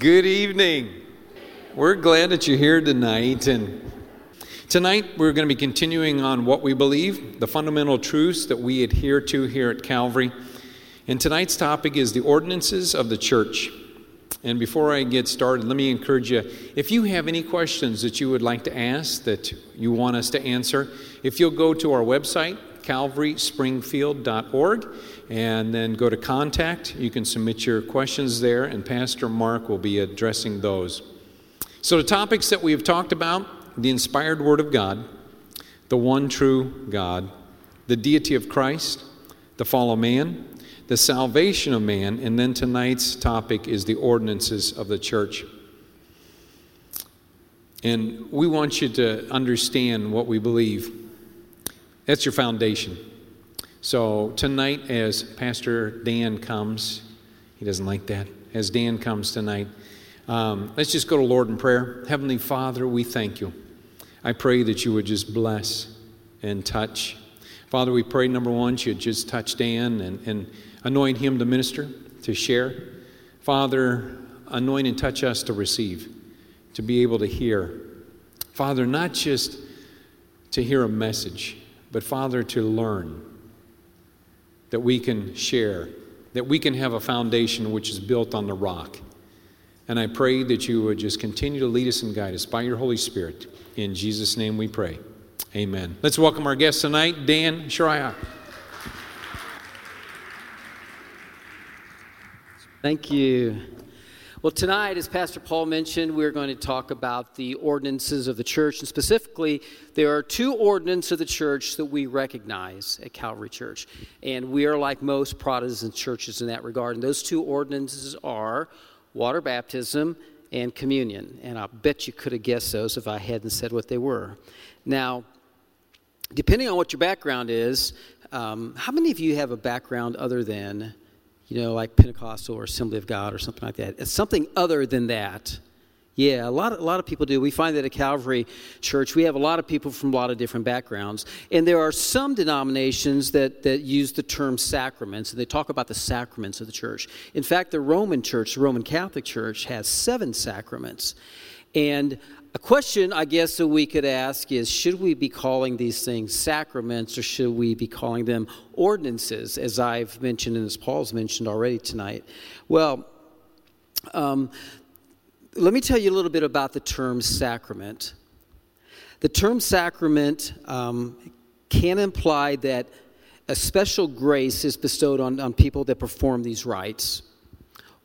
Good evening. We're glad that you're here tonight. And tonight we're going to be continuing on what we believe, the fundamental truths that we adhere to here at Calvary. And tonight's topic is the ordinances of the church. And before I get started, let me encourage you if you have any questions that you would like to ask that you want us to answer, if you'll go to our website, calvaryspringfield.org, and then go to contact. You can submit your questions there, and Pastor Mark will be addressing those. So, the topics that we have talked about the inspired Word of God, the one true God, the deity of Christ, the fall of man, the salvation of man, and then tonight's topic is the ordinances of the church. And we want you to understand what we believe. That's your foundation. So tonight, as Pastor Dan comes, he doesn't like that. As Dan comes tonight, um, let's just go to Lord in prayer. Heavenly Father, we thank you. I pray that you would just bless and touch. Father, we pray, number one, you'd just touch Dan and, and anoint him to minister, to share. Father, anoint and touch us to receive, to be able to hear. Father, not just to hear a message, but Father, to learn that we can share, that we can have a foundation which is built on the rock. And I pray that you would just continue to lead us and guide us by your Holy Spirit. In Jesus' name we pray. Amen. Let's welcome our guest tonight, Dan Schreier. Thank you. Well, tonight, as Pastor Paul mentioned, we're going to talk about the ordinances of the church. And specifically, there are two ordinances of the church that we recognize at Calvary Church. And we are like most Protestant churches in that regard. And those two ordinances are water baptism and communion. And I bet you could have guessed those if I hadn't said what they were. Now, depending on what your background is, um, how many of you have a background other than you know, like Pentecostal or Assembly of God or something like that. It's something other than that. Yeah, a lot, a lot of people do. We find that at Calvary Church, we have a lot of people from a lot of different backgrounds. And there are some denominations that, that use the term sacraments, and they talk about the sacraments of the church. In fact, the Roman Church, the Roman Catholic Church, has seven sacraments. And a question, I guess, that we could ask is should we be calling these things sacraments or should we be calling them ordinances, as I've mentioned and as Paul's mentioned already tonight? Well, um, let me tell you a little bit about the term sacrament. The term sacrament um, can imply that a special grace is bestowed on, on people that perform these rites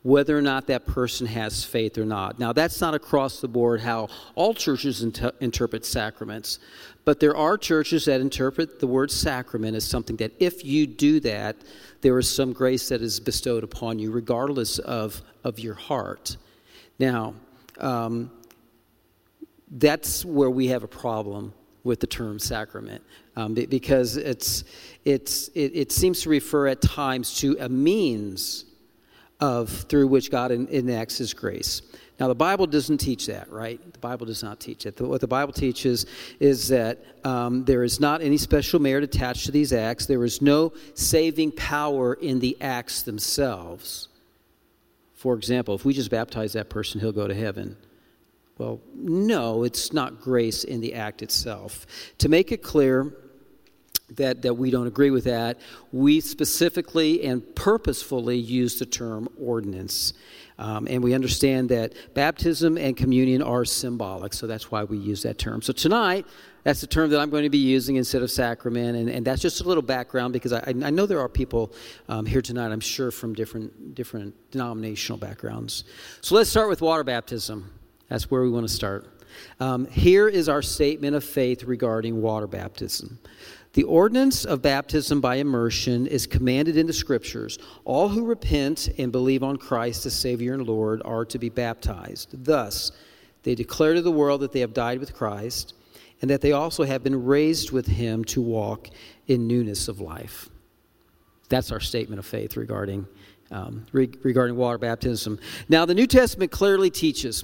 whether or not that person has faith or not. Now, that's not across the board how all churches inter- interpret sacraments, but there are churches that interpret the word sacrament as something that if you do that, there is some grace that is bestowed upon you, regardless of, of your heart. Now, um, that's where we have a problem with the term sacrament um, because it's, it's, it, it seems to refer at times to a means of through which God enacts His grace. Now, the Bible doesn't teach that, right? The Bible does not teach it. What the Bible teaches is that um, there is not any special merit attached to these acts. There is no saving power in the acts themselves. For example, if we just baptize that person, he'll go to heaven. Well, no, it's not grace in the act itself. To make it clear, that, that we don't agree with that. We specifically and purposefully use the term ordinance. Um, and we understand that baptism and communion are symbolic, so that's why we use that term. So tonight, that's the term that I'm going to be using instead of sacrament, and, and that's just a little background because I, I know there are people um, here tonight, I'm sure, from different, different denominational backgrounds. So let's start with water baptism. That's where we want to start. Um, here is our statement of faith regarding water baptism. The ordinance of baptism by immersion is commanded in the scriptures. All who repent and believe on Christ as Savior and Lord are to be baptized. Thus, they declare to the world that they have died with Christ and that they also have been raised with him to walk in newness of life. That's our statement of faith regarding, um, re- regarding water baptism. Now, the New Testament clearly teaches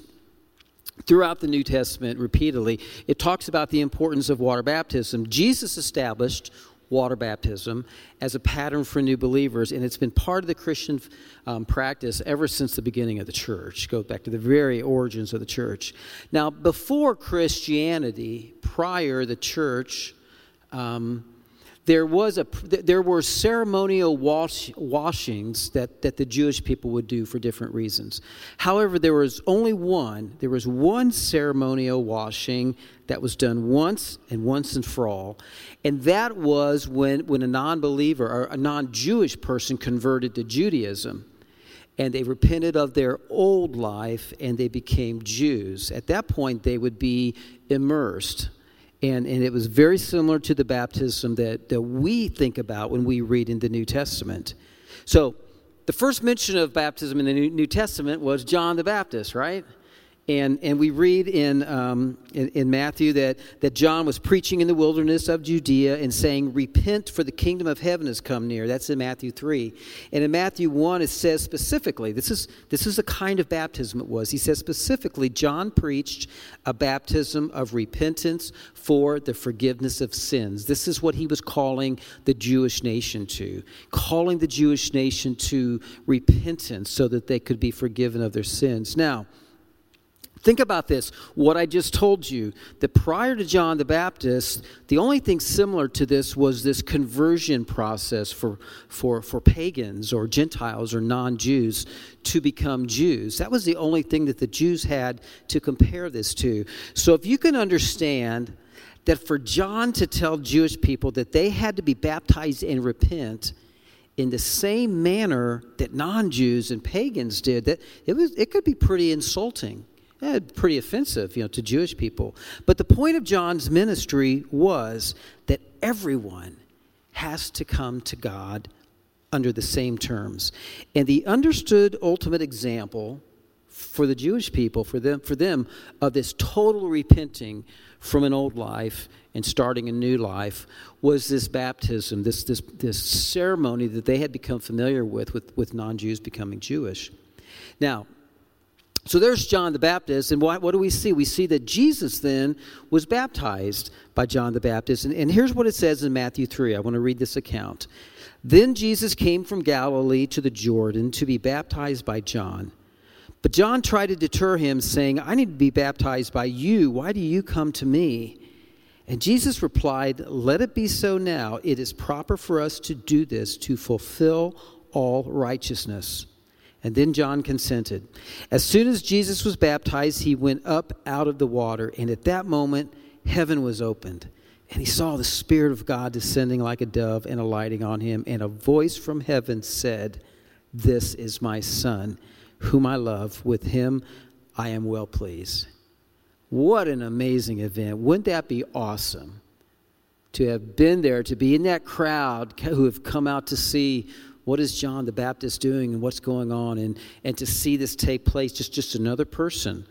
throughout the New Testament repeatedly, it talks about the importance of water baptism. Jesus established water baptism as a pattern for new believers, and it's been part of the Christian um, practice ever since the beginning of the church. Go back to the very origins of the church. Now, before Christianity, prior the church, um, there was a there were ceremonial wash, washings that, that the Jewish people would do for different reasons. However, there was only one. There was one ceremonial washing that was done once and once and for all, and that was when when a non-believer or a non-Jewish person converted to Judaism. And they repented of their old life and they became Jews. At that point, they would be immersed and, and it was very similar to the baptism that, that we think about when we read in the New Testament. So, the first mention of baptism in the New, New Testament was John the Baptist, right? And, and we read in, um, in, in, Matthew that, that John was preaching in the wilderness of Judea and saying, Repent, for the kingdom of heaven has come near. That's in Matthew 3. And in Matthew 1, it says specifically, this is, this is the kind of baptism it was. He says specifically, John preached a baptism of repentance for the forgiveness of sins. This is what he was calling the Jewish nation to, calling the Jewish nation to repentance so that they could be forgiven of their sins. Now, Think about this what I just told you that prior to John the Baptist, the only thing similar to this was this conversion process for, for, for pagans or Gentiles or non Jews to become Jews. That was the only thing that the Jews had to compare this to. So if you can understand that for John to tell Jewish people that they had to be baptized and repent, in the same manner that non-Jews and pagans did that it was it could be pretty insulting yeah, pretty offensive, you know, to Jewish people. But the point of John's ministry was that everyone has to come to God under the same terms. And the understood ultimate example for the Jewish people, for them, for them, of this total repenting from an old life and starting a new life was this baptism, this, this, this ceremony that they had become familiar with, with, with non Jews becoming Jewish. Now, so there's John the Baptist, and what, what, do we see? We see that Jesus then was baptized by John the Baptist. And, and here's what it says in Matthew 3. I want to read this account. Then Jesus came from Galilee to the Jordan to be baptized by John. But John tried to deter him, saying, I need to be baptized by you. Why do you come to me? And Jesus replied, Let it be so now. It is proper for us to do this to fulfill all righteousness. And then John consented. As soon as Jesus was baptized, he went up out of the water, and at that moment, heaven was opened. And he saw the Spirit of God descending like a dove and alighting on him. And a voice from heaven said, This is my Son, whom I love. With him I am well pleased. What an amazing event. Wouldn't that be awesome to have been there, to be in that crowd who have come out to see what is John the Baptist doing and what's going on and, and to see this take place, just, just another person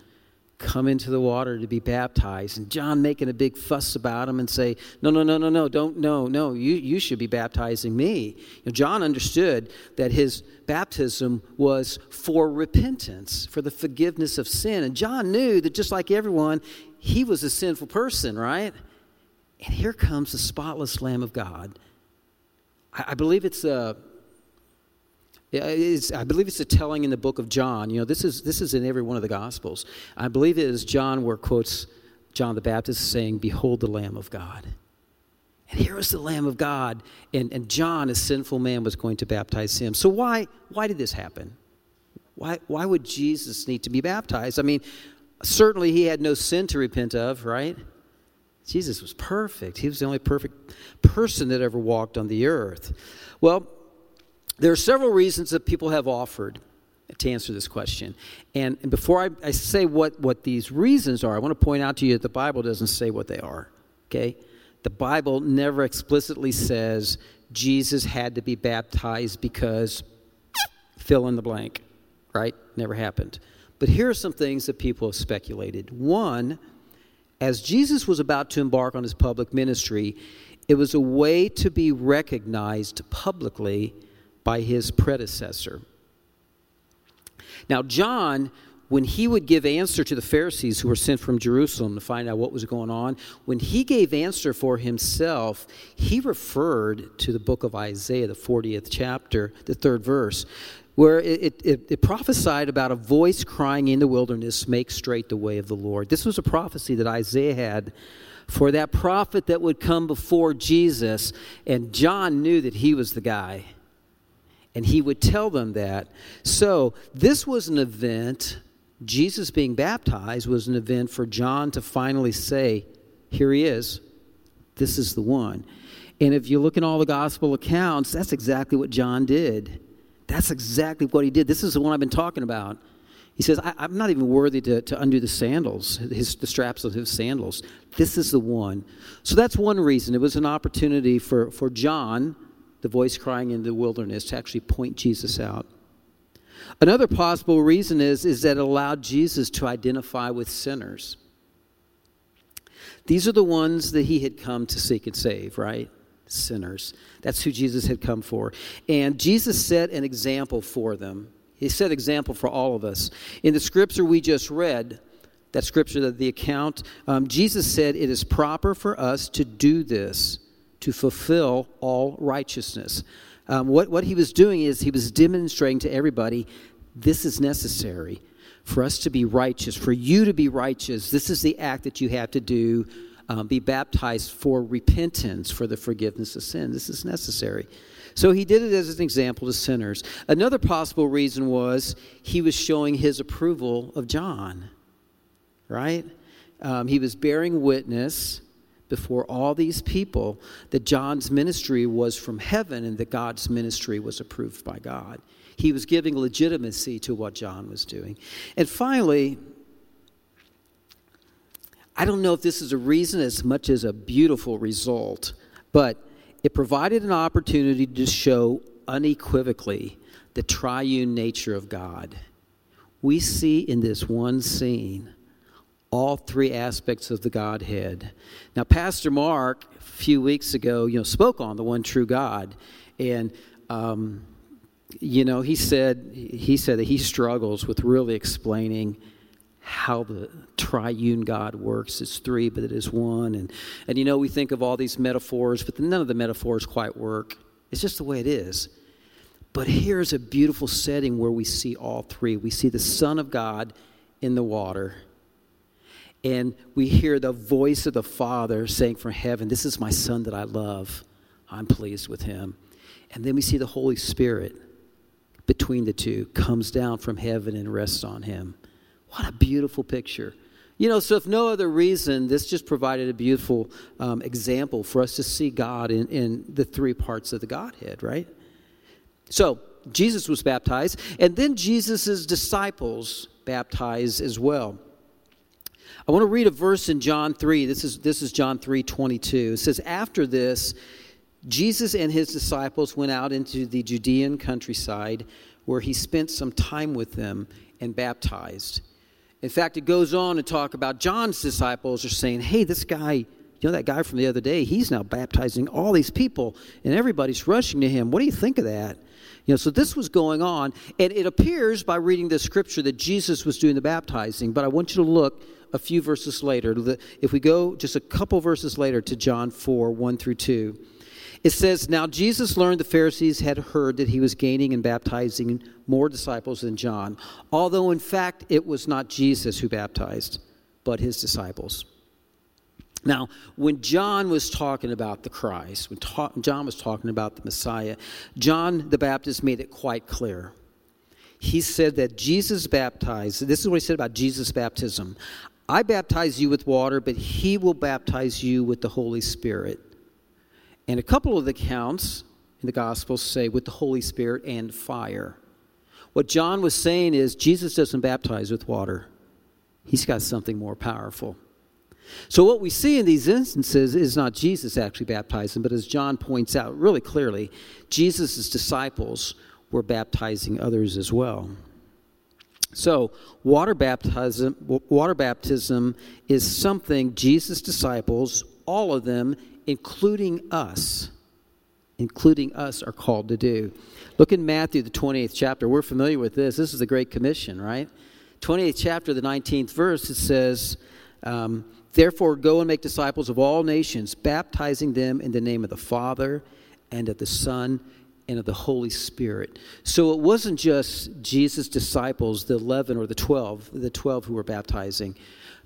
come into the water to be baptized and John making a big fuss about him and say, no, no, no, no, no, don't, no, no, you, you should be baptizing me. You know, John understood that his baptism was for repentance, for the forgiveness of sin. And John knew that just like everyone, he was a sinful person, right? And here comes the spotless Lamb of God. I, I believe it's a I believe it's a telling in the book of John. You know, this is, this is in every one of the Gospels. I believe it is John where quotes John the Baptist saying, Behold the Lamb of God. And here was the Lamb of God, and, and John, a sinful man, was going to baptize him. So why, why did this happen? Why, why would Jesus need to be baptized? I mean, certainly he had no sin to repent of, right? Jesus was perfect. He was the only perfect person that ever walked on the earth. Well, there are several reasons that people have offered to answer this question. And, and before I, I, say what, what these reasons are, I want to point out to you that the Bible doesn't say what they are. Okay? The Bible never explicitly says Jesus had to be baptized because fill in the blank, right? Never happened. But here are some things that people have speculated. One, as Jesus was about to embark on his public ministry, it was a way to be recognized publicly by his predecessor. Now, John when he would give answer to the Pharisees who were sent from Jerusalem to find out what was going on, when he gave answer for himself, he referred to the book of Isaiah, the 40th chapter, the third verse, where it, it, it, prophesied about a voice crying in the wilderness, Make straight the way of the Lord. This was a prophecy that Isaiah had for that prophet that would come before Jesus, and John knew that he was the guy. And he would tell them that. So, this was an event, Jesus being baptized was an event for John to finally say, Here he is. This is the one. And if you look in all the gospel accounts, that's exactly what John did. That's exactly what he did. This is the one I've been talking about. He says, I, am not even worthy to, to undo the sandals, his, the straps of his sandals. This is the one. So that's one reason. It was an opportunity for, for John, the voice crying in the wilderness, to actually point Jesus out. Another possible reason is, is that it allowed Jesus to identify with sinners. These are the ones that he had come to seek and save, right? Sinners. That's who Jesus had come for. And Jesus set an example for them. He set example for all of us. In the scripture we just read, that scripture, that the account, um, Jesus said, It is proper for us to do this to fulfill all righteousness. Um, what, what he was doing is he was demonstrating to everybody this is necessary for us to be righteous, for you to be righteous. This is the act that you have to do. Um, be baptized for repentance, for the forgiveness of sin. This is necessary. So he did it as an example to sinners. Another possible reason was he was showing his approval of John, right? Um, he was bearing witness before all these people that John's ministry was from heaven and that God's ministry was approved by God. He was giving legitimacy to what John was doing. And finally, I don't know if this is a reason as much as a beautiful result, but it provided an opportunity to show unequivocally the triune nature of God. We see in this one scene all three aspects of the Godhead. Now, Pastor Mark, a few weeks ago, you know, spoke on the one true God, and um, you know, he said he said that he struggles with really explaining how the triune God works. It's three, but it is one. And, and you know, we think of all these metaphors, but none of the metaphors quite work. It's just the way it is. But here's a beautiful setting where we see all three. We see the Son of God in the water, and we hear the voice of the Father saying from heaven, This is my Son that I love. I'm pleased with him. And then we see the Holy Spirit between the two comes down from heaven and rests on him. What a beautiful picture. You know, so if no other reason, this just provided a beautiful um, example for us to see God in, in the three parts of the Godhead, right? So, Jesus was baptized, and then Jesus' disciples baptized as well. I want to read a verse in John 3. This is, this is John 3 22. It says, After this, Jesus and his disciples went out into the Judean countryside where he spent some time with them and baptized. In fact, it goes on to talk about John's disciples are saying, hey, this guy, you know that guy from the other day, he's now baptizing all these people, and everybody's rushing to him. What do you think of that? You know, so this was going on, and it appears by reading this scripture that Jesus was doing the baptizing, but I want you to look a few verses later. If we go just a couple verses later to John 4 1 through 2, it says, Now Jesus learned the Pharisees had heard that he was gaining and baptizing more disciples than John, although in fact it was not Jesus who baptized, but his disciples. Now, when John was talking about the Christ, when ta- John was talking about the Messiah, John the Baptist made it quite clear. He said that Jesus baptized, this is what he said about Jesus' baptism I baptize you with water, but he will baptize you with the Holy Spirit. And a couple of the accounts in the Gospels say with the Holy Spirit and fire. What John was saying is Jesus doesn't baptize with water, he's got something more powerful. So, what we see in these instances is not Jesus actually baptizing, but as John points out really clearly, Jesus' disciples were baptizing others as well. So, water baptism, water baptism is something Jesus' disciples, all of them, including us, including us, are called to do. Look in Matthew, the 28th chapter. We're familiar with this. This is the Great Commission, right? 28th chapter, the 19th verse, it says, um, Therefore, go and make disciples of all nations, baptizing them in the name of the Father and of the Son and of the Holy Spirit. So it wasn't just Jesus' disciples, the 11 or the 12, the 12 who were baptizing.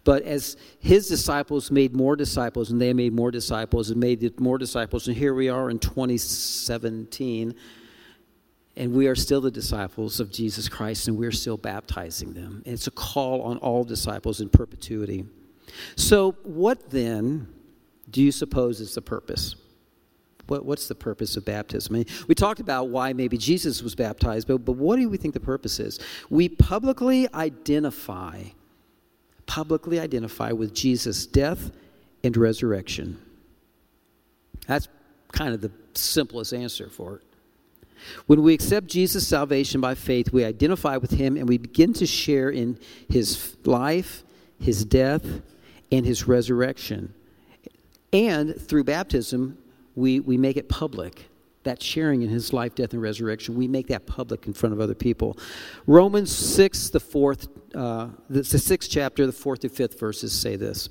But as his disciples made more disciples, and they made more disciples, and made more disciples, and here we are in 2017, and we are still the disciples of Jesus Christ, and we're still baptizing them. And it's a call on all disciples in perpetuity. So, what then do you suppose is the purpose? What, what's the purpose of baptism? I mean, we talked about why maybe Jesus was baptized, but, but what do we think the purpose is? We publicly identify publicly identify with Jesus' death and resurrection. That's kind of the simplest answer for it. When we accept Jesus' salvation by faith, we identify with him and we begin to share in his life, his death, and his resurrection. And through baptism, we, we make it public that sharing in his life, death, and resurrection, we make that public in front of other people. Romans 6, the fourth, uh, the, the sixth chapter, the fourth to fifth verses say this.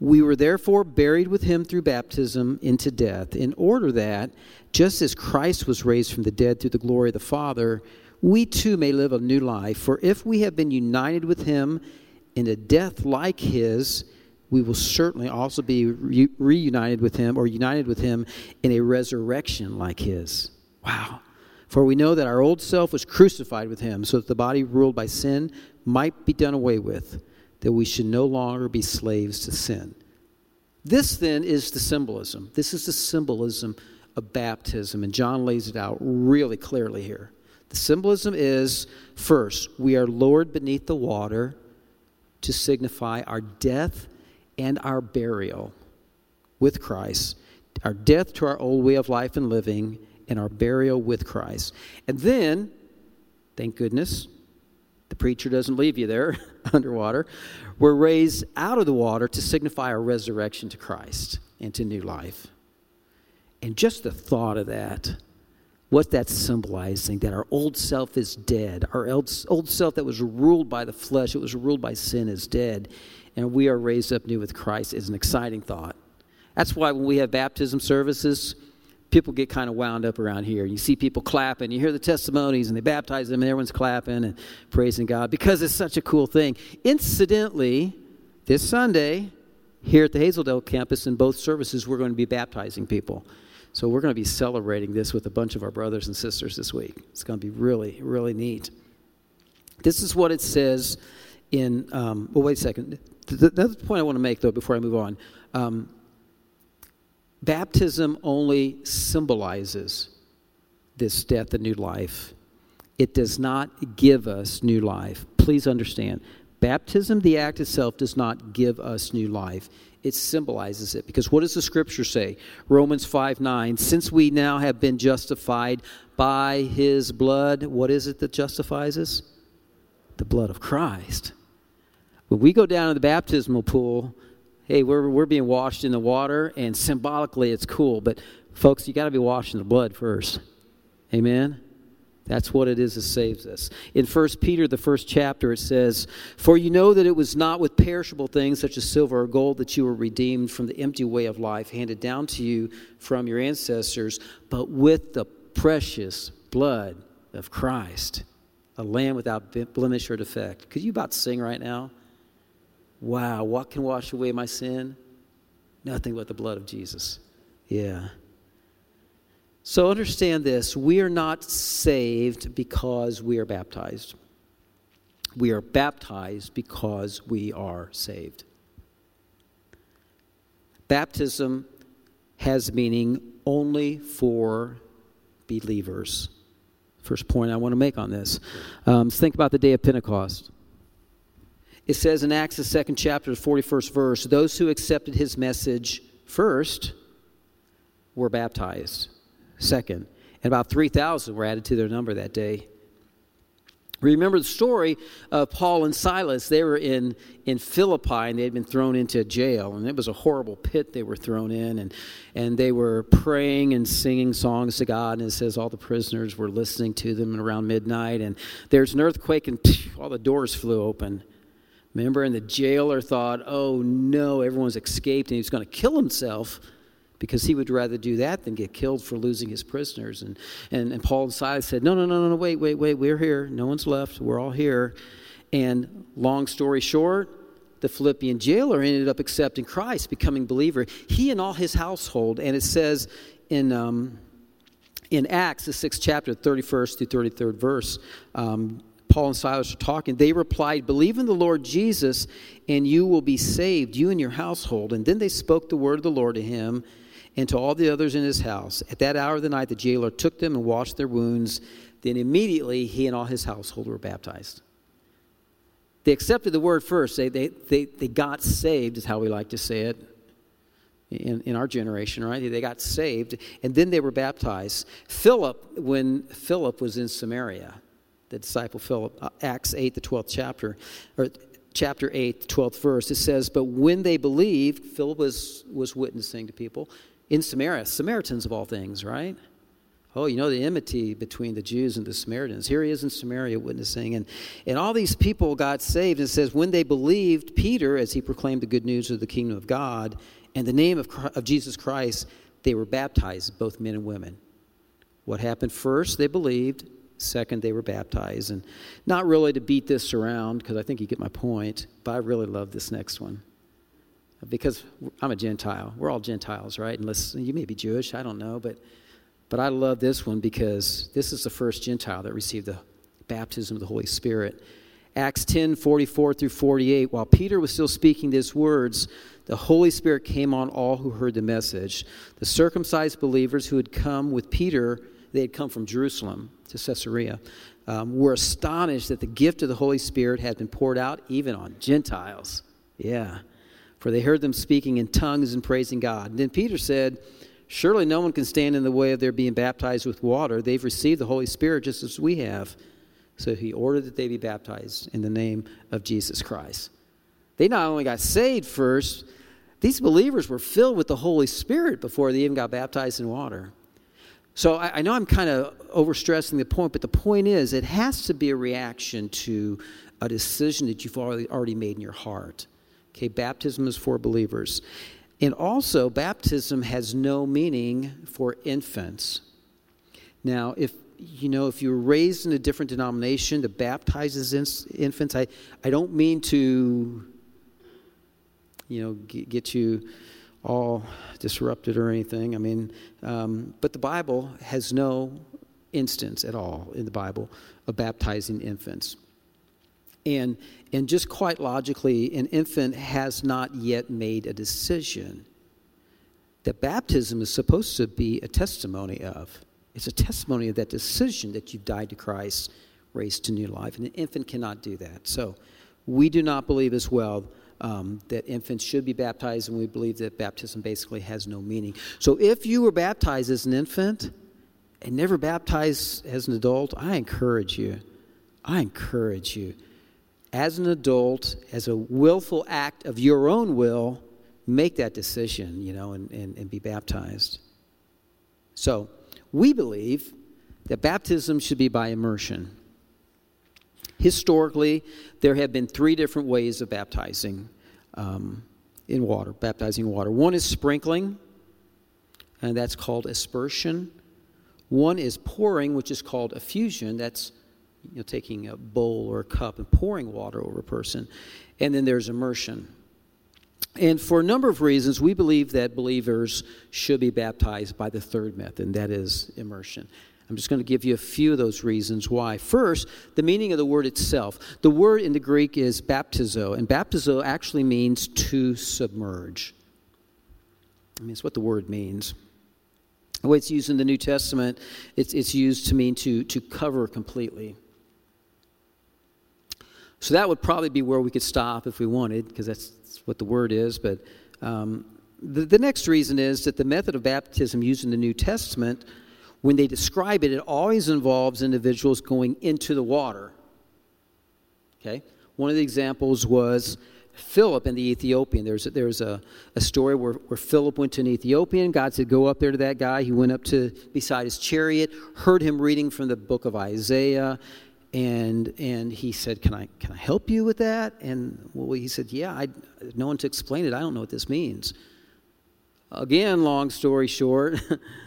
We were therefore buried with him through baptism into death, in order that, just as Christ was raised from the dead through the glory of the Father, we too may live a new life. For if we have been united with him in a death like his, we will certainly also be re- reunited with him or united with him in a resurrection like his. Wow. For we know that our old self was crucified with him, so that the body ruled by sin might be done away with, that we should no longer be slaves to sin. This then is the symbolism. This is the symbolism of baptism, and John lays it out really clearly here. The symbolism is first, we are lowered beneath the water to signify our death and our burial with Christ, our death to our old way of life and living, and our burial with Christ. And then, thank goodness, the preacher doesn't leave you there underwater. We're raised out of the water to signify our resurrection to Christ and to new life. And just the thought of that, what that's symbolizing, that our old self is dead. Our old, self that was ruled by the flesh, it was ruled by sin, is dead and we are raised up new with Christ is an exciting thought. That's why when we have baptism services, people get kind of wound up around here. You see people clapping, you hear the testimonies, and they baptize them, and everyone's clapping and praising God because it's such a cool thing. Incidentally, this Sunday, here at the Hazeldale campus, in both services, we're going to be baptizing people. So we're going to be celebrating this with a bunch of our brothers and sisters this week. It's going to be really, really neat. This is what it says in, um, well, wait a second. The, the, point I want to make, though, before I move on um, baptism only symbolizes this death and new life. It does not give us new life. Please understand. Baptism, the act itself, does not give us new life. It symbolizes it. Because what does the scripture say? Romans 5 9. Since we now have been justified by his blood, what is it that justifies us? The blood of Christ. When we go down to the baptismal pool, hey, we're, we're being washed in the water, and symbolically it's cool. But, folks, you got to be washed in the blood first. Amen? That's what it is that saves us. In 1 Peter, the first chapter, it says, For you know that it was not with perishable things such as silver or gold that you were redeemed from the empty way of life handed down to you from your ancestors, but with the precious blood of Christ, a lamb without blemish or defect. Could you about sing right now? Wow, what can wash away my sin? Nothing but the blood of Jesus. Yeah. So understand this we are not saved because we are baptized. We are baptized because we are saved. Baptism has meaning only for believers. First point I want to make on this. Um, think about the day of Pentecost. It says in Acts, the second chapter, the 41st verse, those who accepted his message first were baptized. Second, and about 3,000 were added to their number that day. Remember the story of Paul and Silas. They were in, in Philippi and they had been thrown into jail, and it was a horrible pit they were thrown in. And, and they were praying and singing songs to God. And it says all the prisoners were listening to them around midnight. And there's an earthquake, and phew, all the doors flew open. Remember? And the jailer thought, oh no, everyone's escaped, and he's going to kill himself because he would rather do that than get killed for losing his prisoners. And, and, and Paul and Silas said, No, no, no, no, no, wait, wait, wait, we're here. No one's left. We're all here. And long story short, the Philippian jailer ended up accepting Christ, becoming believer. He and all his household. And it says in, um, in Acts, the sixth chapter, 31st through 33rd verse, um, Paul and Silas are talking. They replied, Believe in the Lord Jesus, and you will be saved, you and your household. And then they spoke the word of the Lord to him and to all the others in his house. At that hour of the night, the jailer took them and washed their wounds. Then immediately he and all his household were baptized. They accepted the word first. They, they, they, they got saved, is how we like to say it in, in our generation, right? They got saved, and then they were baptized. Philip, when Philip was in Samaria, the disciple Philip, uh, Acts 8, the 12th chapter, or chapter 8, 12th verse, it says, But when they believed, Philip was, was witnessing to people in Samaria, Samaritans of all things, right? Oh, you know the enmity between the Jews and the Samaritans. Here he is in Samaria witnessing. And, and all these people got saved. And it says, when they believed Peter as he proclaimed the good news of the kingdom of God and the name of, of Jesus Christ, they were baptized, both men and women. What happened first? They believed. Second, they were baptized. And not really to beat this around, because I think you get my point, but I really love this next one because I'm a Gentile. We're all Gentiles, right? Unless you may be Jewish, I don't know, but but I love this one because this is the first Gentile that received the baptism of the Holy Spirit. Acts 10 44 through 48. While Peter was still speaking these words, the Holy Spirit came on all who heard the message. The circumcised believers who had come with Peter, they had come from Jerusalem to Caesarea, um, were astonished that the gift of the Holy Spirit had been poured out even on Gentiles. Yeah for they heard them speaking in tongues and praising God. And then Peter said, Surely no one can stand in the way of their being baptized with water. They've received the Holy Spirit just as we have. So he ordered that they be baptized in the name of Jesus Christ. They not only got saved first, these believers were filled with the Holy Spirit before they even got baptized in water. So I, I know I'm kind of overstressing the point, but the point is it has to be a reaction to a decision that you've already, already made in your heart. Okay, baptism is for believers. And also, baptism has no meaning for infants. Now, if you know, if you're raised in a different denomination that baptizes infants, I, I don't mean to, you know, get you all disrupted or anything. I mean, um, but the Bible has no instance at all in the Bible of baptizing infants. And, and just quite logically, an infant has not yet made a decision that baptism is supposed to be a testimony of. It's a testimony of that decision that you've died to Christ, raised to new life. And an infant cannot do that. So we do not believe as well um, that infants should be baptized, and we believe that baptism basically has no meaning. So if you were baptized as an infant and never baptized as an adult, I encourage you. I encourage you as an adult, as a willful act of your own will, make that decision, you know, and, and, and be baptized. So, we believe that baptism should be by immersion. Historically, there have been three different ways of baptizing um, in water, baptizing water. One is sprinkling, and that's called aspersion. One is pouring, which is called effusion. That's you know, taking a bowl or a cup and pouring water over a person. And then there's immersion. And for a number of reasons, we believe that believers should be baptized by the third method, and that is immersion. I'm just going to give you a few of those reasons why. First, the meaning of the word itself. The word in the Greek is baptizo, and baptizo actually means to submerge. I mean, it's what the word means. The way it's used in the New Testament, it's, it's used to mean to, to cover completely. So that would probably be where we could stop if we wanted, because that's what the word is. But um, the, the next reason is that the method of baptism used in the New Testament, when they describe it, it always involves individuals going into the water. Okay? One of the examples was Philip and the Ethiopian. There's a, there's a, a story where, where Philip went to an Ethiopian. God said, Go up there to that guy. He went up to beside his chariot, heard him reading from the book of Isaiah, and and he said, "Can I can I help you with that?" And well, he said, "Yeah, I no one to explain it. I don't know what this means." Again, long story short,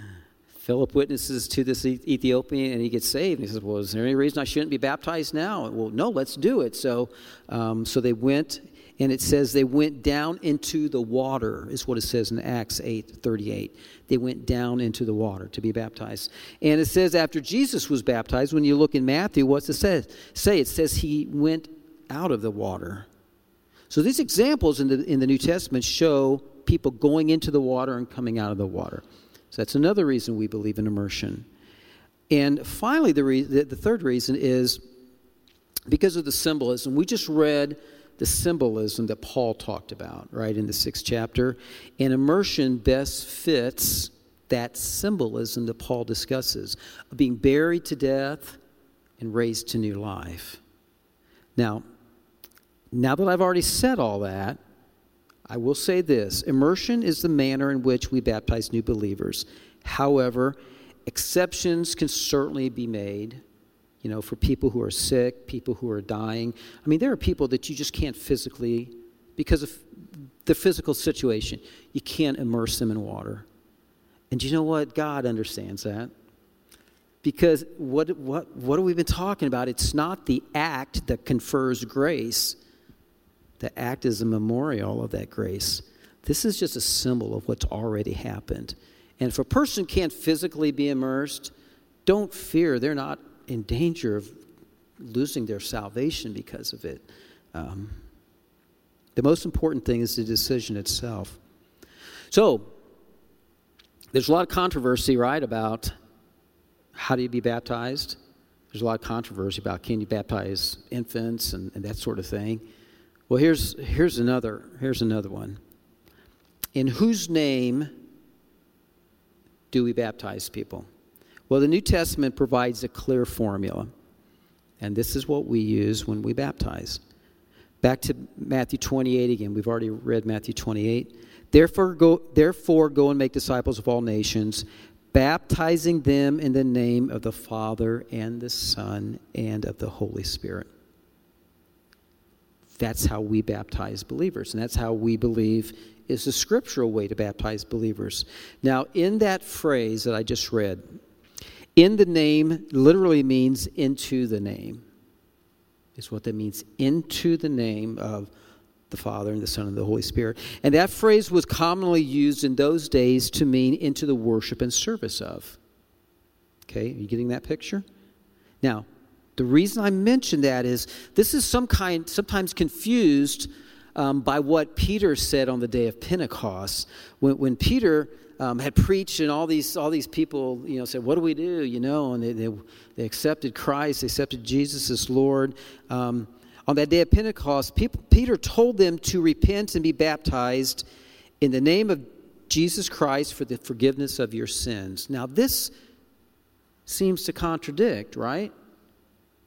Philip witnesses to this Ethiopian and he gets saved. And he says, Well, is there any reason I shouldn't be baptized now? Well, no, let's do it. So, um, so they went, and it says they went down into the water, is what it says in Acts 8 38. They went down into the water to be baptized. And it says after Jesus was baptized, when you look in Matthew, what's it say? say? It says he went out of the water. So these examples in the, in the New Testament show people going into the water and coming out of the water. So that's another reason we believe in immersion. And finally, the, re- the, the third reason is because of the symbolism. We just read the symbolism that Paul talked about, right, in the sixth chapter. And immersion best fits that symbolism that Paul discusses of being buried to death and raised to new life. Now, now that I've already said all that, I will say this immersion is the manner in which we baptize new believers. However, exceptions can certainly be made, you know, for people who are sick, people who are dying. I mean, there are people that you just can't physically, because of the physical situation, you can't immerse them in water. And you know what? God understands that. Because what, what, what have we been talking about? It's not the act that confers grace, the act is a memorial of that grace. This is just a symbol of what's already happened. And if a person can't physically be immersed, don't fear. They're not in danger of losing their salvation because of it. Um, the most important thing is the decision itself. So, there's a lot of controversy, right, about how do you be baptized? There's a lot of controversy about can you baptize infants and, and that sort of thing. Well, here's, here's, another, here's another one. In whose name do we baptize people? Well, the New Testament provides a clear formula, and this is what we use when we baptize. Back to Matthew 28 again. We've already read Matthew 28. Therefore go, therefore, go and make disciples of all nations, baptizing them in the name of the Father and the Son and of the Holy Spirit. That's how we baptize believers, and that's how we believe is the scriptural way to baptize believers. Now, in that phrase that I just read, in the name literally means into the name, is what that means. Into the name of the Father and the Son and the Holy Spirit. And that phrase was commonly used in those days to mean into the worship and service of. Okay, are you getting that picture? Now, the reason I mention that is this is some kind, sometimes confused um, by what Peter said on the day of Pentecost. When, when Peter um, had preached and all these, all these people, you know, said, what do we do, you know, and they, they, they accepted Christ, they accepted Jesus as Lord. Um, on that day of Pentecost, people, Peter told them to repent and be baptized in the name of Jesus Christ for the forgiveness of your sins. Now, this seems to contradict, right?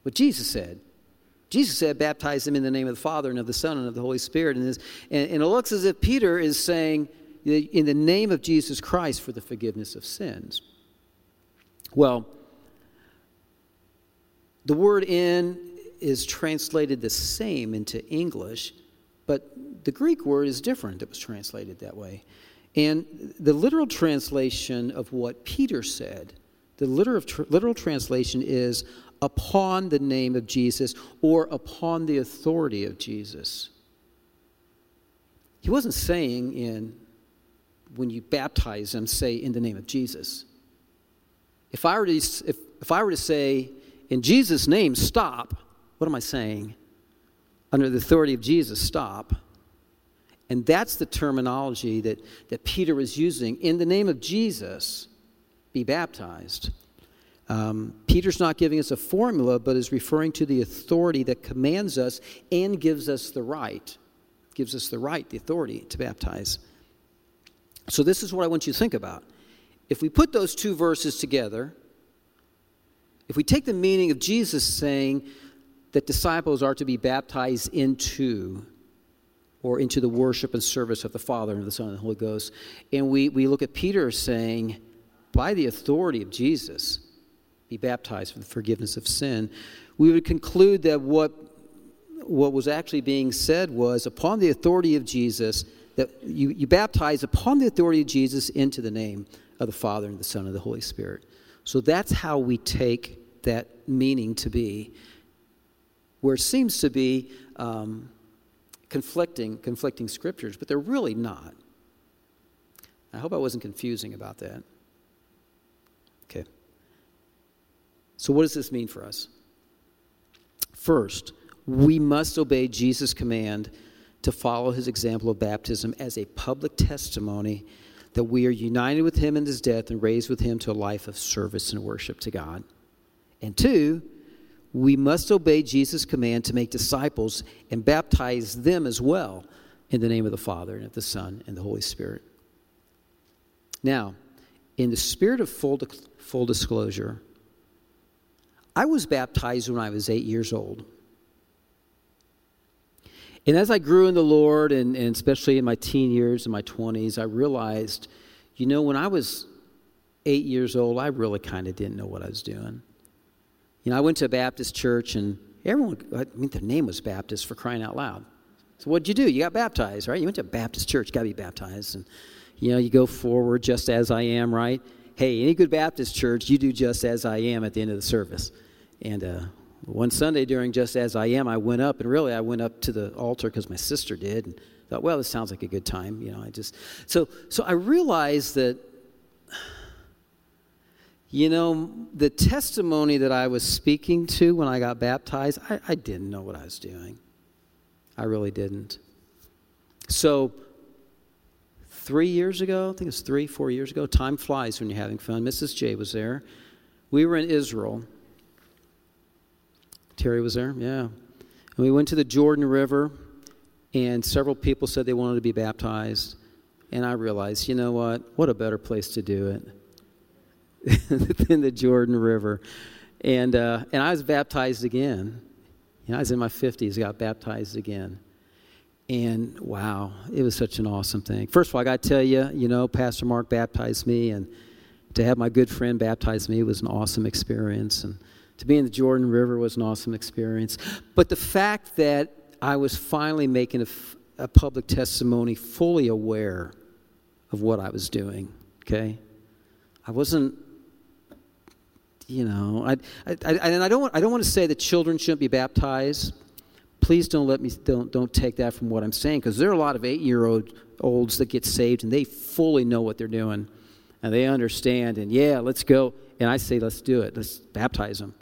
what Jesus said. Jesus said, baptize them in the name of the Father and of the Son and of the Holy Spirit. And, this, and, and it looks as if Peter is saying, in the name of Jesus Christ for the forgiveness of sins. Well, the word in is translated the same into English, but the Greek word is different that was translated that way. And the literal translation of what Peter said, the literal, literal translation is, upon the name of Jesus or upon the authority of Jesus. He wasn't saying in when you baptize them, say in the name of Jesus. If I were to, if, if I were to say, in Jesus' name, stop, what am I saying? Under the authority of Jesus, stop. And that's the terminology that, that Peter is using. In the name of Jesus, be baptized. Um, Peter's not giving us a formula, but is referring to the authority that commands us and gives us the right. Gives us the right, the authority to baptize. So, this is what I want you to think about. If we put those two verses together, if we take the meaning of Jesus saying that disciples are to be baptized into or into the worship and service of the Father and the Son and the Holy Ghost. And we, we look at Peter saying, by the authority of Jesus, be baptized for the forgiveness of sin. We would conclude that what, what was actually being said was, upon the authority of Jesus, that you, you baptize upon the authority of Jesus into the name of the Father and the Son and the Holy Spirit. So that's how we take that meaning to be, where it seems to be um, conflicting, conflicting scriptures, but they're really not. I hope I wasn't confusing about that. Okay. So, what does this mean for us? First, we must obey Jesus' command to follow his example of baptism as a public testimony that we are united with him in his death and raised with him to a life of service and worship to God. And two, we must obey Jesus' command to make disciples and baptize them as well in the name of the Father and of the Son and the Holy Spirit. Now, in the spirit of full, full disclosure, I was baptized when I was eight years old. And as I grew in the Lord, and, and especially in my teen years and my 20s, I realized, you know, when I was eight years old, I really kind of didn't know what I was doing. You know, I went to a Baptist church, and everyone, I mean, the name was Baptist for crying out loud. So what'd you do? You got baptized, right? You went to a Baptist church, got to be baptized. And, you know, you go forward just as I am, right? Hey, any good Baptist church, you do just as I am at the end of the service. And uh, one Sunday during Just As I Am, I went up, and really I went up to the altar because my sister did, and thought, well, this sounds like a good time. You know, I just so so I realized that you know the testimony that I was speaking to when I got baptized, I, I didn't know what I was doing. I really didn't. So three years ago, I think it was three, four years ago. Time flies when you're having fun. Mrs. J was there. We were in Israel Terry was there, yeah. And we went to the Jordan River, and several people said they wanted to be baptized. And I realized, you know what? What a better place to do it than the Jordan River. And, uh, and I was baptized again. You know, I was in my 50s, got baptized again. And wow, it was such an awesome thing. First of all, I got to tell you, you know, Pastor Mark baptized me, and to have my good friend baptize me was an awesome experience. And to be in the Jordan River was an awesome experience. But the fact that I was finally making a, public testimony fully aware of what I was doing, okay? I wasn't you know, I, I, I, and I don't, want, I don't want to say that children shouldn't be baptized. Please don't let me, don't, don't take that from what I'm saying, because there are a lot of eight year old olds that get saved and they fully know what they're doing and they understand. And yeah, let's go. And I say, let's do it. Let's baptize them.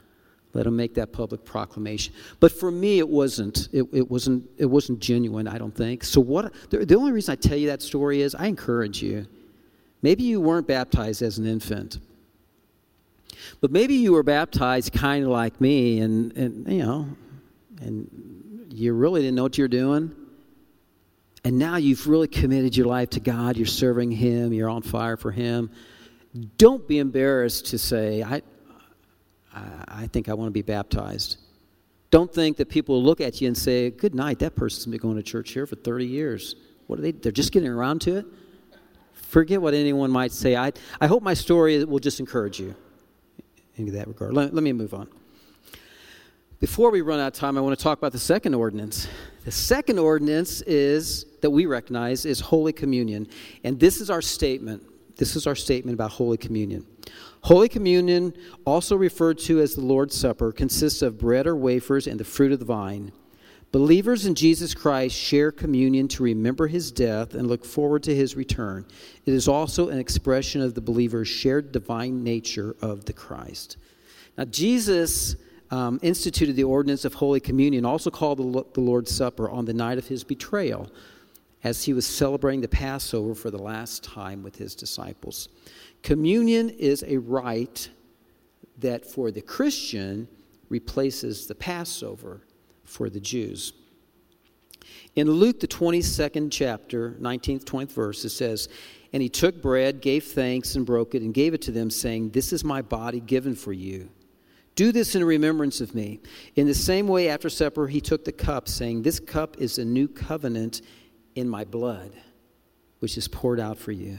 Let him make that public proclamation. But for me, it wasn't. It, it wasn't. It wasn't genuine. I don't think. So what? The, the only reason I tell you that story is I encourage you. Maybe you weren't baptized as an infant, but maybe you were baptized kind of like me, and and you know, and you really didn't know what you're doing. And now you've really committed your life to God. You're serving Him. You're on fire for Him. Don't be embarrassed to say, I, I, think I want to be baptized. Don't think that people will look at you and say, Good night, that person's been going to church here for 30 years. What are they? They're just getting around to it? Forget what anyone might say. I, I hope my story will just encourage you in that regard. Let, let me move on. Before we run out of time, I want to talk about the second ordinance. The second ordinance is that we recognize is Holy Communion. And this is our statement. This is our statement about Holy Communion. Holy Communion, also referred to as the Lord's Supper, consists of bread or wafers and the fruit of the vine. Believers in Jesus Christ share communion to remember his death and look forward to his return. It is also an expression of the believer's shared divine nature of the Christ. Now, Jesus um, instituted the ordinance of Holy Communion, also called the, the Lord's Supper, on the night of his betrayal as he was celebrating the Passover for the last time with his disciples. Communion is a rite that for the Christian replaces the Passover for the Jews. In Luke, the 22nd chapter, 19th, 20th verse, it says, And he took bread, gave thanks, and broke it, and gave it to them, saying, This is my body given for you. Do this in remembrance of me. In the same way, after supper, he took the cup, saying, This cup is a new covenant in my blood, which is poured out for you.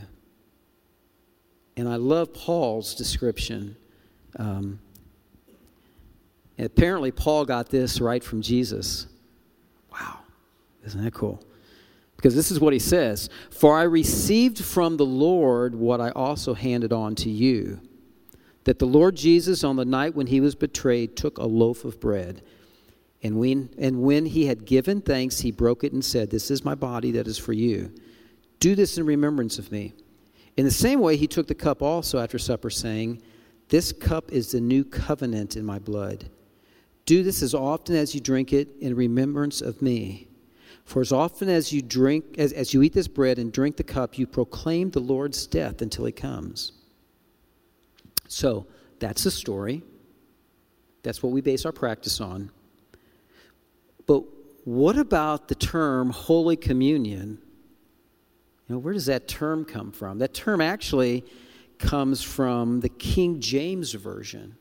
And I love Paul's description. Um, apparently, Paul got this right from Jesus. Wow, isn't that cool? Because this is what he says For I received from the Lord what I also handed on to you that the Lord Jesus, on the night when he was betrayed, took a loaf of bread. And when, and when he had given thanks, he broke it and said, This is my body that is for you. Do this in remembrance of me. In the same way, he took the cup also after supper, saying, This cup is the new covenant in my blood. Do this as often as you drink it in remembrance of me. For as often as you drink, as, as you eat this bread and drink the cup, you proclaim the Lord's death until he comes. So that's the story. That's what we base our practice on. But what about the term Holy Communion? You know, where does that term come from? That term actually comes from the King James Version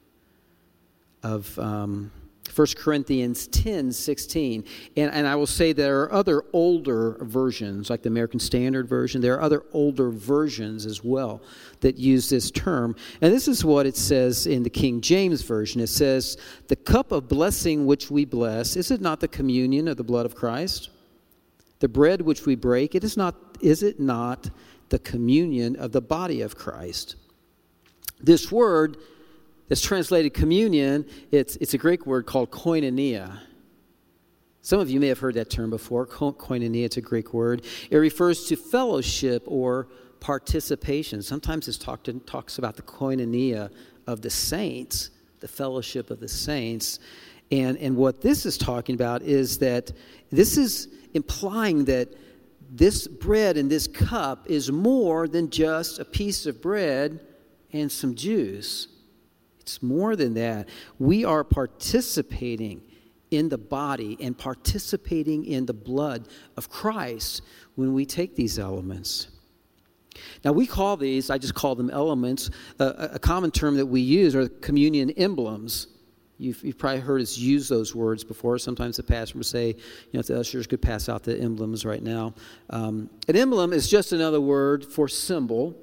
of. Um, 1 Corinthians 10 16. And, and I will say there are other older versions, like the American Standard Version. There are other older versions as well that use this term. And this is what it says in the King James Version it says, The cup of blessing which we bless, is it not the communion of the blood of Christ? The bread which we break, it is, not, is it not the communion of the body of Christ? This word that's translated communion, it's, it's a Greek word called koinonia. Some of you may have heard that term before. Koinonia, it's a Greek word. It refers to fellowship or participation. Sometimes it talk talks about the koinonia of the saints, the fellowship of the saints. And, and what this is talking about is that this is implying that this bread and this cup is more than just a piece of bread and some juice. It's more than that. We are participating in the body and participating in the blood of Christ when we take these elements. Now, we call these, I just call them elements. Uh, a common term that we use are communion emblems. You've, you've, probably heard us use those words before. Sometimes the pastor will say, you know, if the ushers could pass out the emblems right now. Um, an emblem is just another word for symbol.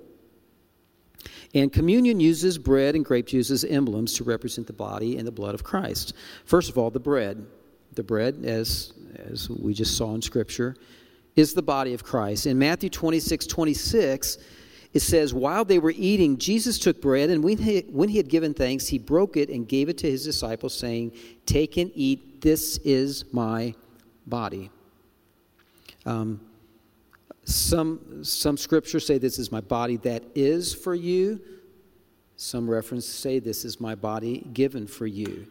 And communion uses bread and grape juice as emblems to represent the body and the blood of Christ. First of all, the bread. The bread, as, as we just saw in Scripture, is the body of Christ. In Matthew 26 26, it says, While they were eating, Jesus took bread, and when he, when he had given thanks, he broke it and gave it to his disciples, saying, Take and eat, this is my body. Um, some, some scriptures say this is my body that is for you. Some references say this is my body given for you.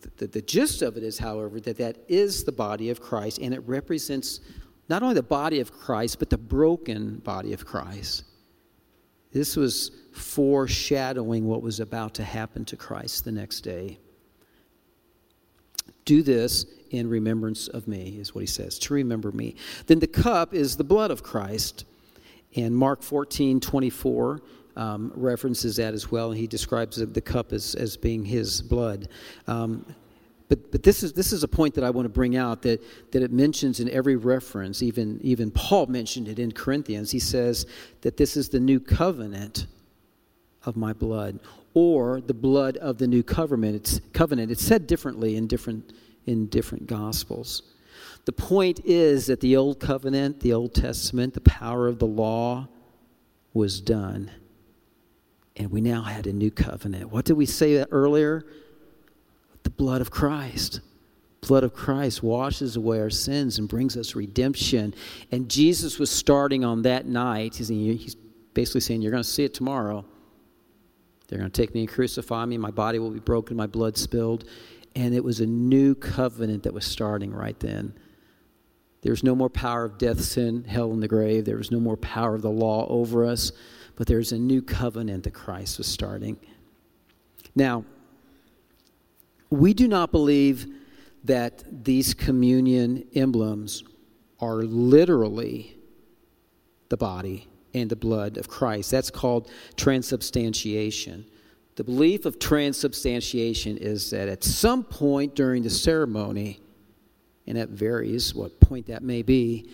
The, the, the gist of it is, however, that that is the body of Christ, and it represents not only the body of Christ, but the broken body of Christ. This was foreshadowing what was about to happen to Christ the next day. Do this in remembrance of me, is what he says, to remember me. Then the cup is the blood of Christ. And Mark 14, 24 um, references that as well. He describes the cup as, as being his blood. Um, but, but this, is, this is a point that I want to bring out that, that it mentions in every reference. Even, even Paul mentioned it in Corinthians. He says that this is the new covenant of my blood, or the blood of the new covenant. It's, covenant. it's said differently in different in different gospels. The point is that the Old Covenant, the Old Testament, the power of the law was done. And we now had a new covenant. What did we say earlier? The blood of Christ. Blood of Christ washes away our sins and brings us redemption. And Jesus was starting on that night. He's basically saying, You're going to see it tomorrow. They're going to take me and crucify me. My body will be broken, my blood spilled. And it was a new covenant that was starting right then. There was no more power of death, sin, hell, and the grave. There was no more power of the law over us. But there's a new covenant that Christ was starting. Now, we do not believe that these communion emblems are literally the body and the blood of Christ. That's called transubstantiation. The belief of transubstantiation is that at some point during the ceremony, and that varies what point that may be,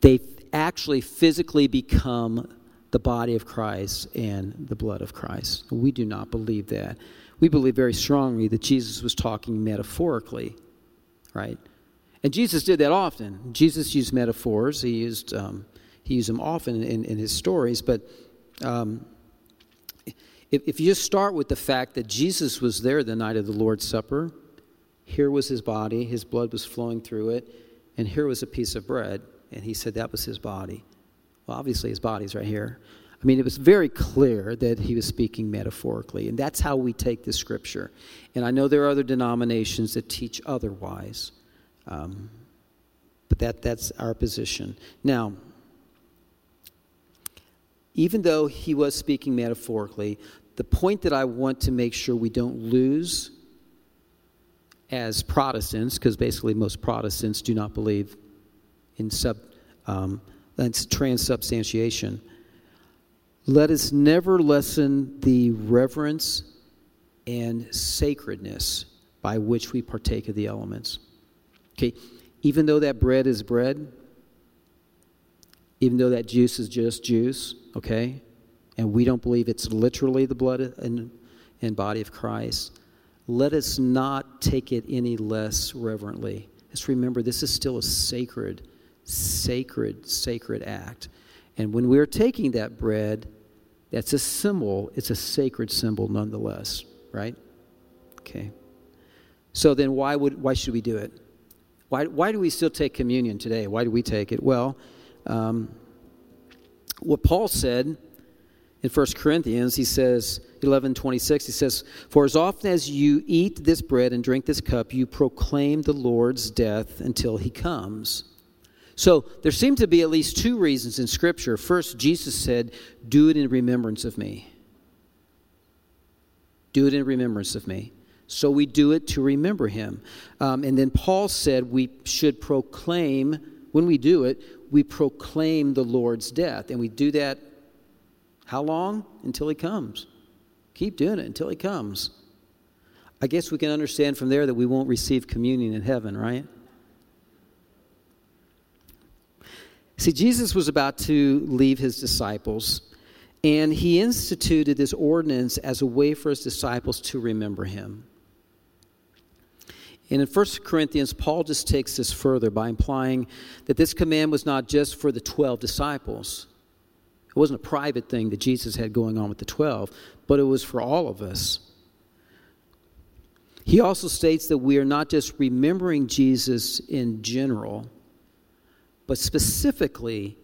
they actually physically become the body of Christ and the blood of Christ. We do not believe that. We believe very strongly that Jesus was talking metaphorically, right? And Jesus did that often. Jesus used metaphors. He used um, he used them often in, in his stories. But um, if, if you just start with the fact that Jesus was there the night of the Lord's Supper, here was his body, his blood was flowing through it, and here was a piece of bread, and he said that was his body. Well, obviously, his body's right here. I mean, it was very clear that he was speaking metaphorically, and that's how we take the scripture. And I know there are other denominations that teach otherwise, um, but that, that's our position. Now, even though he was speaking metaphorically, the point that I want to make sure we don't lose as Protestants, because basically most Protestants do not believe in sub. Um, transubstantiation. Let us never lessen the reverence and sacredness by which we partake of the elements. Okay, even though that bread is bread, even though that juice is just juice, okay, and we don't believe it's literally the blood and, and body of Christ, let us not take it any less reverently. Let's remember this is still a sacred sacred, sacred act. And when we're taking that bread, that's a symbol, it's a sacred symbol nonetheless, right? Okay. So then why would why should we do it? Why, why do we still take communion today? Why do we take it? Well, um, what Paul said in 1 Corinthians, he says, 11 26, he says, For as often as you eat this bread and drink this cup, you proclaim the Lord's death until he comes. So there seem to be at least two reasons in Scripture. First, Jesus said, Do it in remembrance of me. Do it in remembrance of me. So we do it to remember him. Um, and then Paul said we should proclaim, when we do it, we proclaim the Lord's death. And we do that how long? Until he comes. Keep doing it until he comes. I guess we can understand from there that we won't receive communion in heaven, right? See, Jesus was about to leave his disciples, and he instituted this ordinance as a way for his disciples to remember him. And in 1 Corinthians, Paul just takes this further by implying that this command was not just for the 12 disciples. It wasn't a private thing that Jesus had going on with the 12, but it was for all of us. He also states that we are not just remembering Jesus in general, but specifically,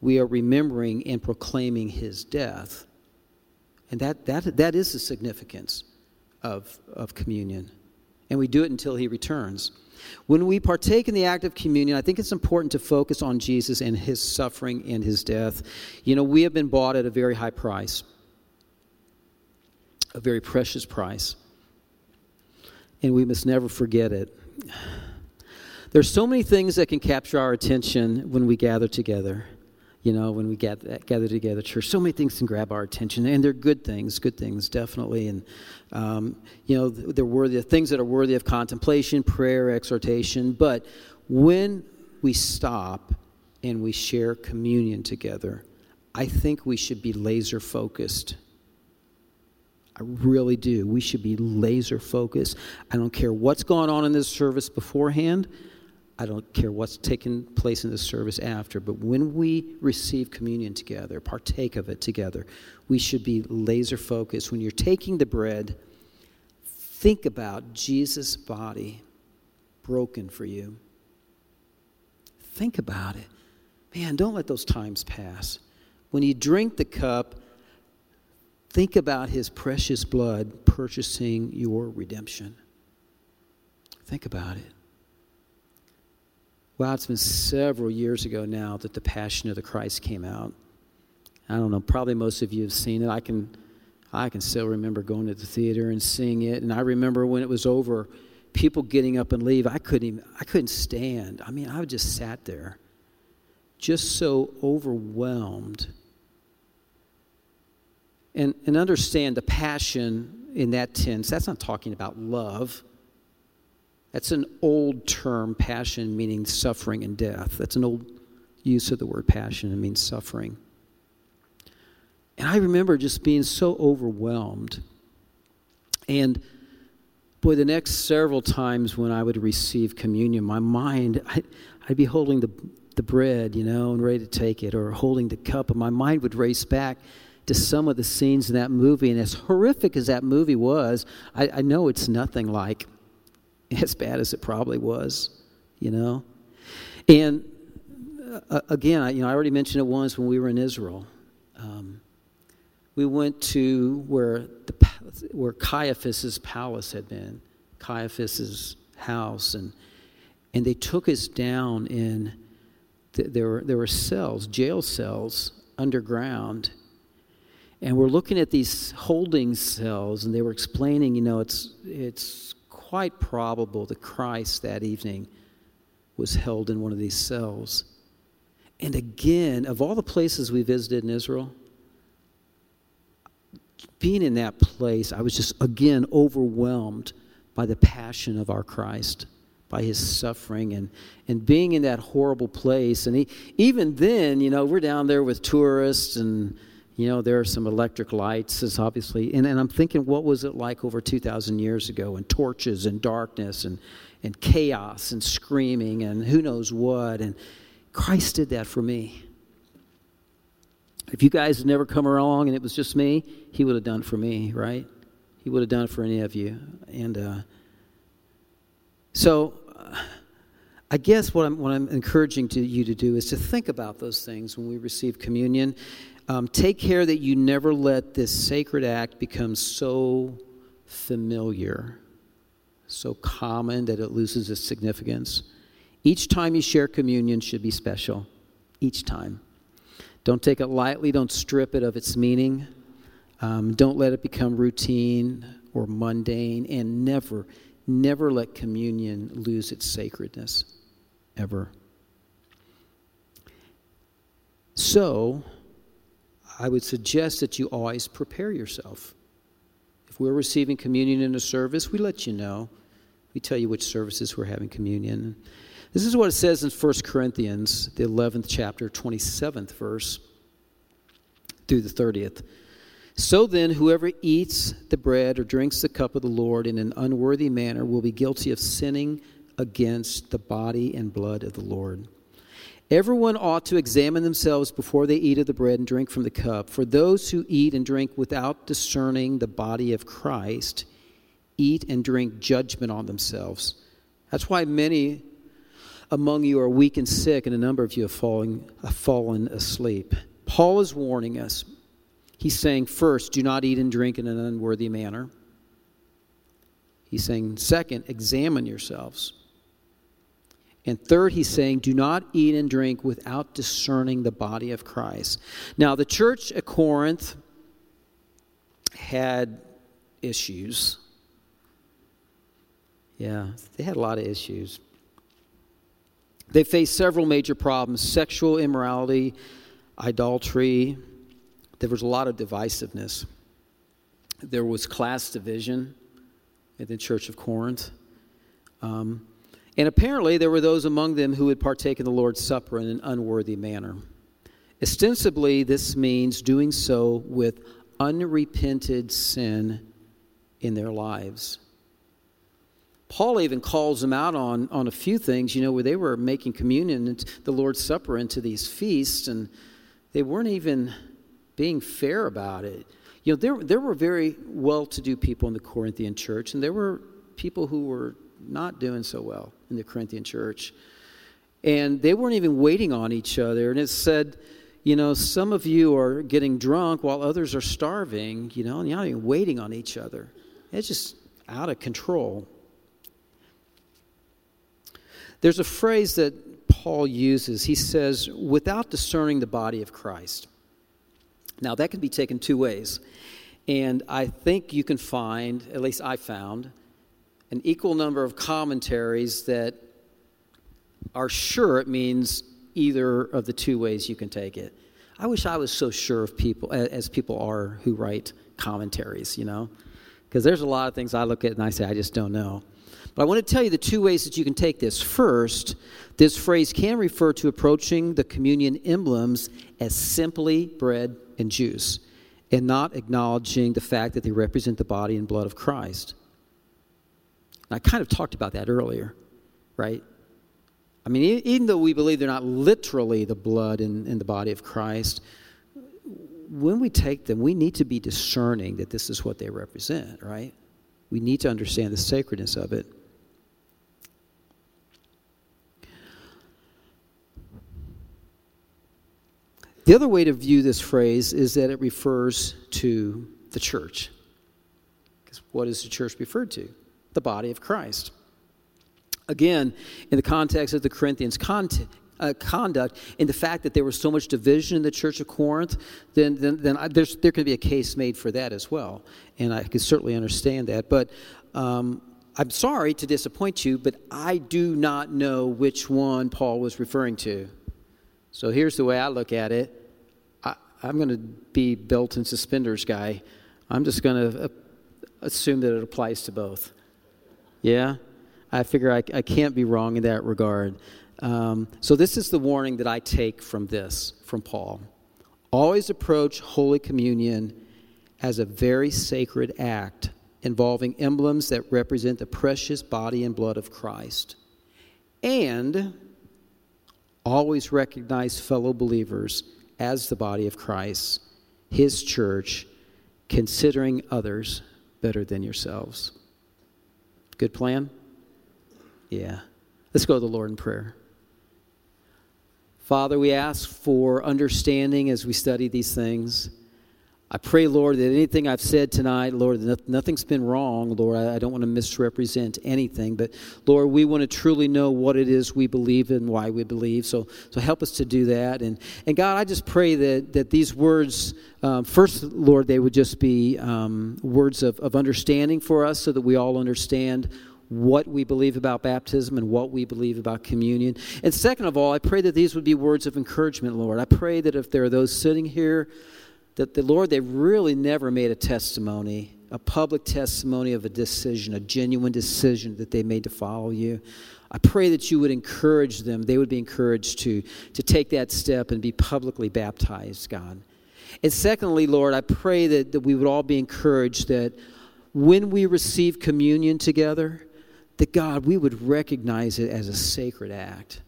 we are remembering and proclaiming his death. And that, that, that is the significance of, of communion. And we do it until he returns. When we partake in the act of communion, I think it's important to focus on Jesus and his suffering and his death. You know, we have been bought at a very high price, a very precious price. And we must never forget it. There's so many things that can capture our attention when we gather together. You know, when we gather, gather together, church, so many things can grab our attention, and they're good things, good things, definitely. And, um, you know, they're worthy of things that are worthy of contemplation, prayer, exhortation. But when we stop and we share communion together, I think we should be laser focused. I really do. We should be laser focused. I don't care what's going on in this service beforehand. I don't care what's taken place in the service after, but when we receive communion together, partake of it together, we should be laser focused. When you're taking the bread, think about Jesus' body broken for you. Think about it. Man, don't let those times pass. When you drink the cup, think about his precious blood purchasing your redemption. Think about it. Well, it's been several years ago now that The Passion of the Christ came out. I don't know, probably most of you have seen it. I can, I can still remember going to the theater and seeing it. And I remember when it was over, people getting up and leave. I couldn't even, I couldn't stand. I mean, I just sat there, just so overwhelmed. And, and understand the passion in that tense, that's not talking about love. That's an old term, passion, meaning suffering and death. That's an old use of the word passion, it means suffering. And I remember just being so overwhelmed. And boy, the next several times when I would receive communion, my mind, I, would be holding the, the bread, you know, and ready to take it, or holding the cup, and my mind would race back to some of the scenes in that movie. And as horrific as that movie was, I, I know it's nothing like as bad as it probably was, you know. And uh, again, I, you know, I already mentioned it once when we were in Israel. Um, we went to where the where Caiaphas's palace had been, Caiaphas's house, and and they took us down in. The, there were there were cells, jail cells underground, and we're looking at these holding cells, and they were explaining, you know, it's it's quite probable that Christ that evening was held in one of these cells. And again, of all the places we visited in Israel, being in that place, I was just again overwhelmed by the passion of our Christ, by his suffering, and, and being in that horrible place. And he, even then, you know, we're down there with tourists, and, you know, there are some electric lights, as obviously. And, and I'm thinking, what was it like over 2,000 years ago? And torches and darkness and, and chaos and screaming and who knows what. And Christ did that for me. If you guys had never come along and it was just me, he would have done it for me, right? He would have done it for any of you. And uh, so uh, I guess what I'm, what I'm encouraging to you to do is to think about those things when we receive communion. Um, take care that you never let this sacred act become so familiar, so common that it loses its significance. Each time you share communion should be special. Each time. Don't take it lightly, don't strip it of its meaning. Um, don't let it become routine or mundane, and never, never let communion lose its sacredness, ever. So, I would suggest that you always prepare yourself. If we're receiving communion in a service, we let you know. We tell you which services we're having communion. This is what it says in 1 Corinthians, the 11th chapter, 27th verse through the 30th. So then, whoever eats the bread or drinks the cup of the Lord in an unworthy manner will be guilty of sinning against the body and blood of the Lord. Everyone ought to examine themselves before they eat of the bread and drink from the cup. For those who eat and drink without discerning the body of Christ eat and drink judgment on themselves. That's why many among you are weak and sick, and a number of you have fallen, have fallen asleep. Paul is warning us. He's saying, first, do not eat and drink in an unworthy manner. He's saying, second, examine yourselves. And third, he's saying, do not eat and drink without discerning the body of Christ. Now, the church at Corinth had issues. Yeah, they had a lot of issues. They faced several major problems sexual immorality, idolatry. There was a lot of divisiveness. There was class division in the church of Corinth. Um, and apparently, there were those among them who would partake in the Lord's Supper in an unworthy manner. Ostensibly, this means doing so with unrepented sin in their lives. Paul even calls them out on, on a few things, you know, where they were making communion and the Lord's Supper into these feasts, and they weren't even being fair about it. You know, there, there were very well to do people in the Corinthian church, and there were people who were not doing so well in the Corinthian church. And they weren't even waiting on each other. And it said, you know, some of you are getting drunk while others are starving, you know, and you're not even waiting on each other. It's just out of control. There's a phrase that Paul uses. He says, without discerning the body of Christ. Now, that can be taken two ways. And I think you can find, at least I found, an equal number of commentaries that are sure it means either of the two ways you can take it. I wish I was so sure of people, as people are who write commentaries, you know. Because there's a lot of things I look at and I say, I just don't know. But I want to tell you the two ways that you can take this. First, this phrase can refer to approaching the communion emblems as simply bread and juice and not acknowledging the fact that they represent the body and blood of Christ. And I kind of talked about that earlier, right? I mean, even though we believe they're not literally the blood and, and the body of Christ, when we take them, we need to be discerning that this is what they represent, right? We need to understand the sacredness of it. The other way to view this phrase is that it refers to the church. Because what is the church referred to? The body of Christ. Again, in the context of the Corinthians uh, conduct, in the fact that there was so much division in the church of Corinth, then, then, then I, there could be a case made for that as well. And I can certainly understand that. But um, I'm sorry to disappoint you, but I do not know which one Paul was referring to. So here's the way I look at it I, am going to be and suspenders guy. I'm just going to uh, assume that it applies to both. Yeah? I figure I, I can't be wrong in that regard. Um, so, this is the warning that I take from this, from Paul. Always approach Holy Communion as a very sacred act involving emblems that represent the precious body and blood of Christ. And always recognize fellow believers as the body of Christ, his church, considering others better than yourselves. Good plan? Yeah. Let's go to the Lord in prayer. Father, we ask for understanding as we study these things. I pray, Lord, that anything I've said tonight, Lord, nothing's been wrong, Lord. I don't want to misrepresent anything, but Lord, we want to truly know what it is we believe and why we believe. So, so help us to do that. And, and God, I just pray that, that these words, um, first, Lord, they would just be um, words of, of understanding for us so that we all understand what we believe about baptism and what we believe about communion. And second of all, I pray that these would be words of encouragement, Lord. I pray that if there are those sitting here, that the Lord, they've really never made a testimony, a public testimony of a decision, a genuine decision that they made to follow you. I pray that you would encourage them, they would be encouraged to, to take that step and be publicly baptized, God. And secondly, Lord, I pray that, that we would all be encouraged that when we receive communion together, that God, we would recognize it as a sacred act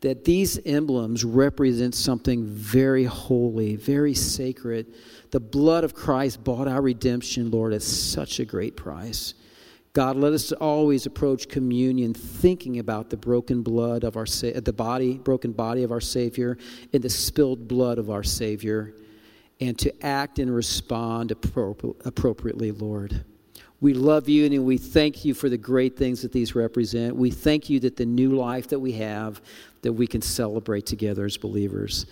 that these emblems represent something very holy, very sacred. The blood of Christ bought our redemption, Lord, at such a great price. God, let us always approach communion thinking about the broken blood of our the body, broken body of our Savior, and the spilled blood of our Savior, and to act and respond appropriately, Lord. We love you and we thank you for the great things that these represent. We thank you that the new life that we have, that we can celebrate together as believers.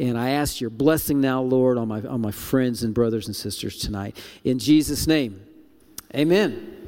And I ask your blessing now, Lord, on my, on my friends and brothers and sisters tonight. In Jesus' name, amen.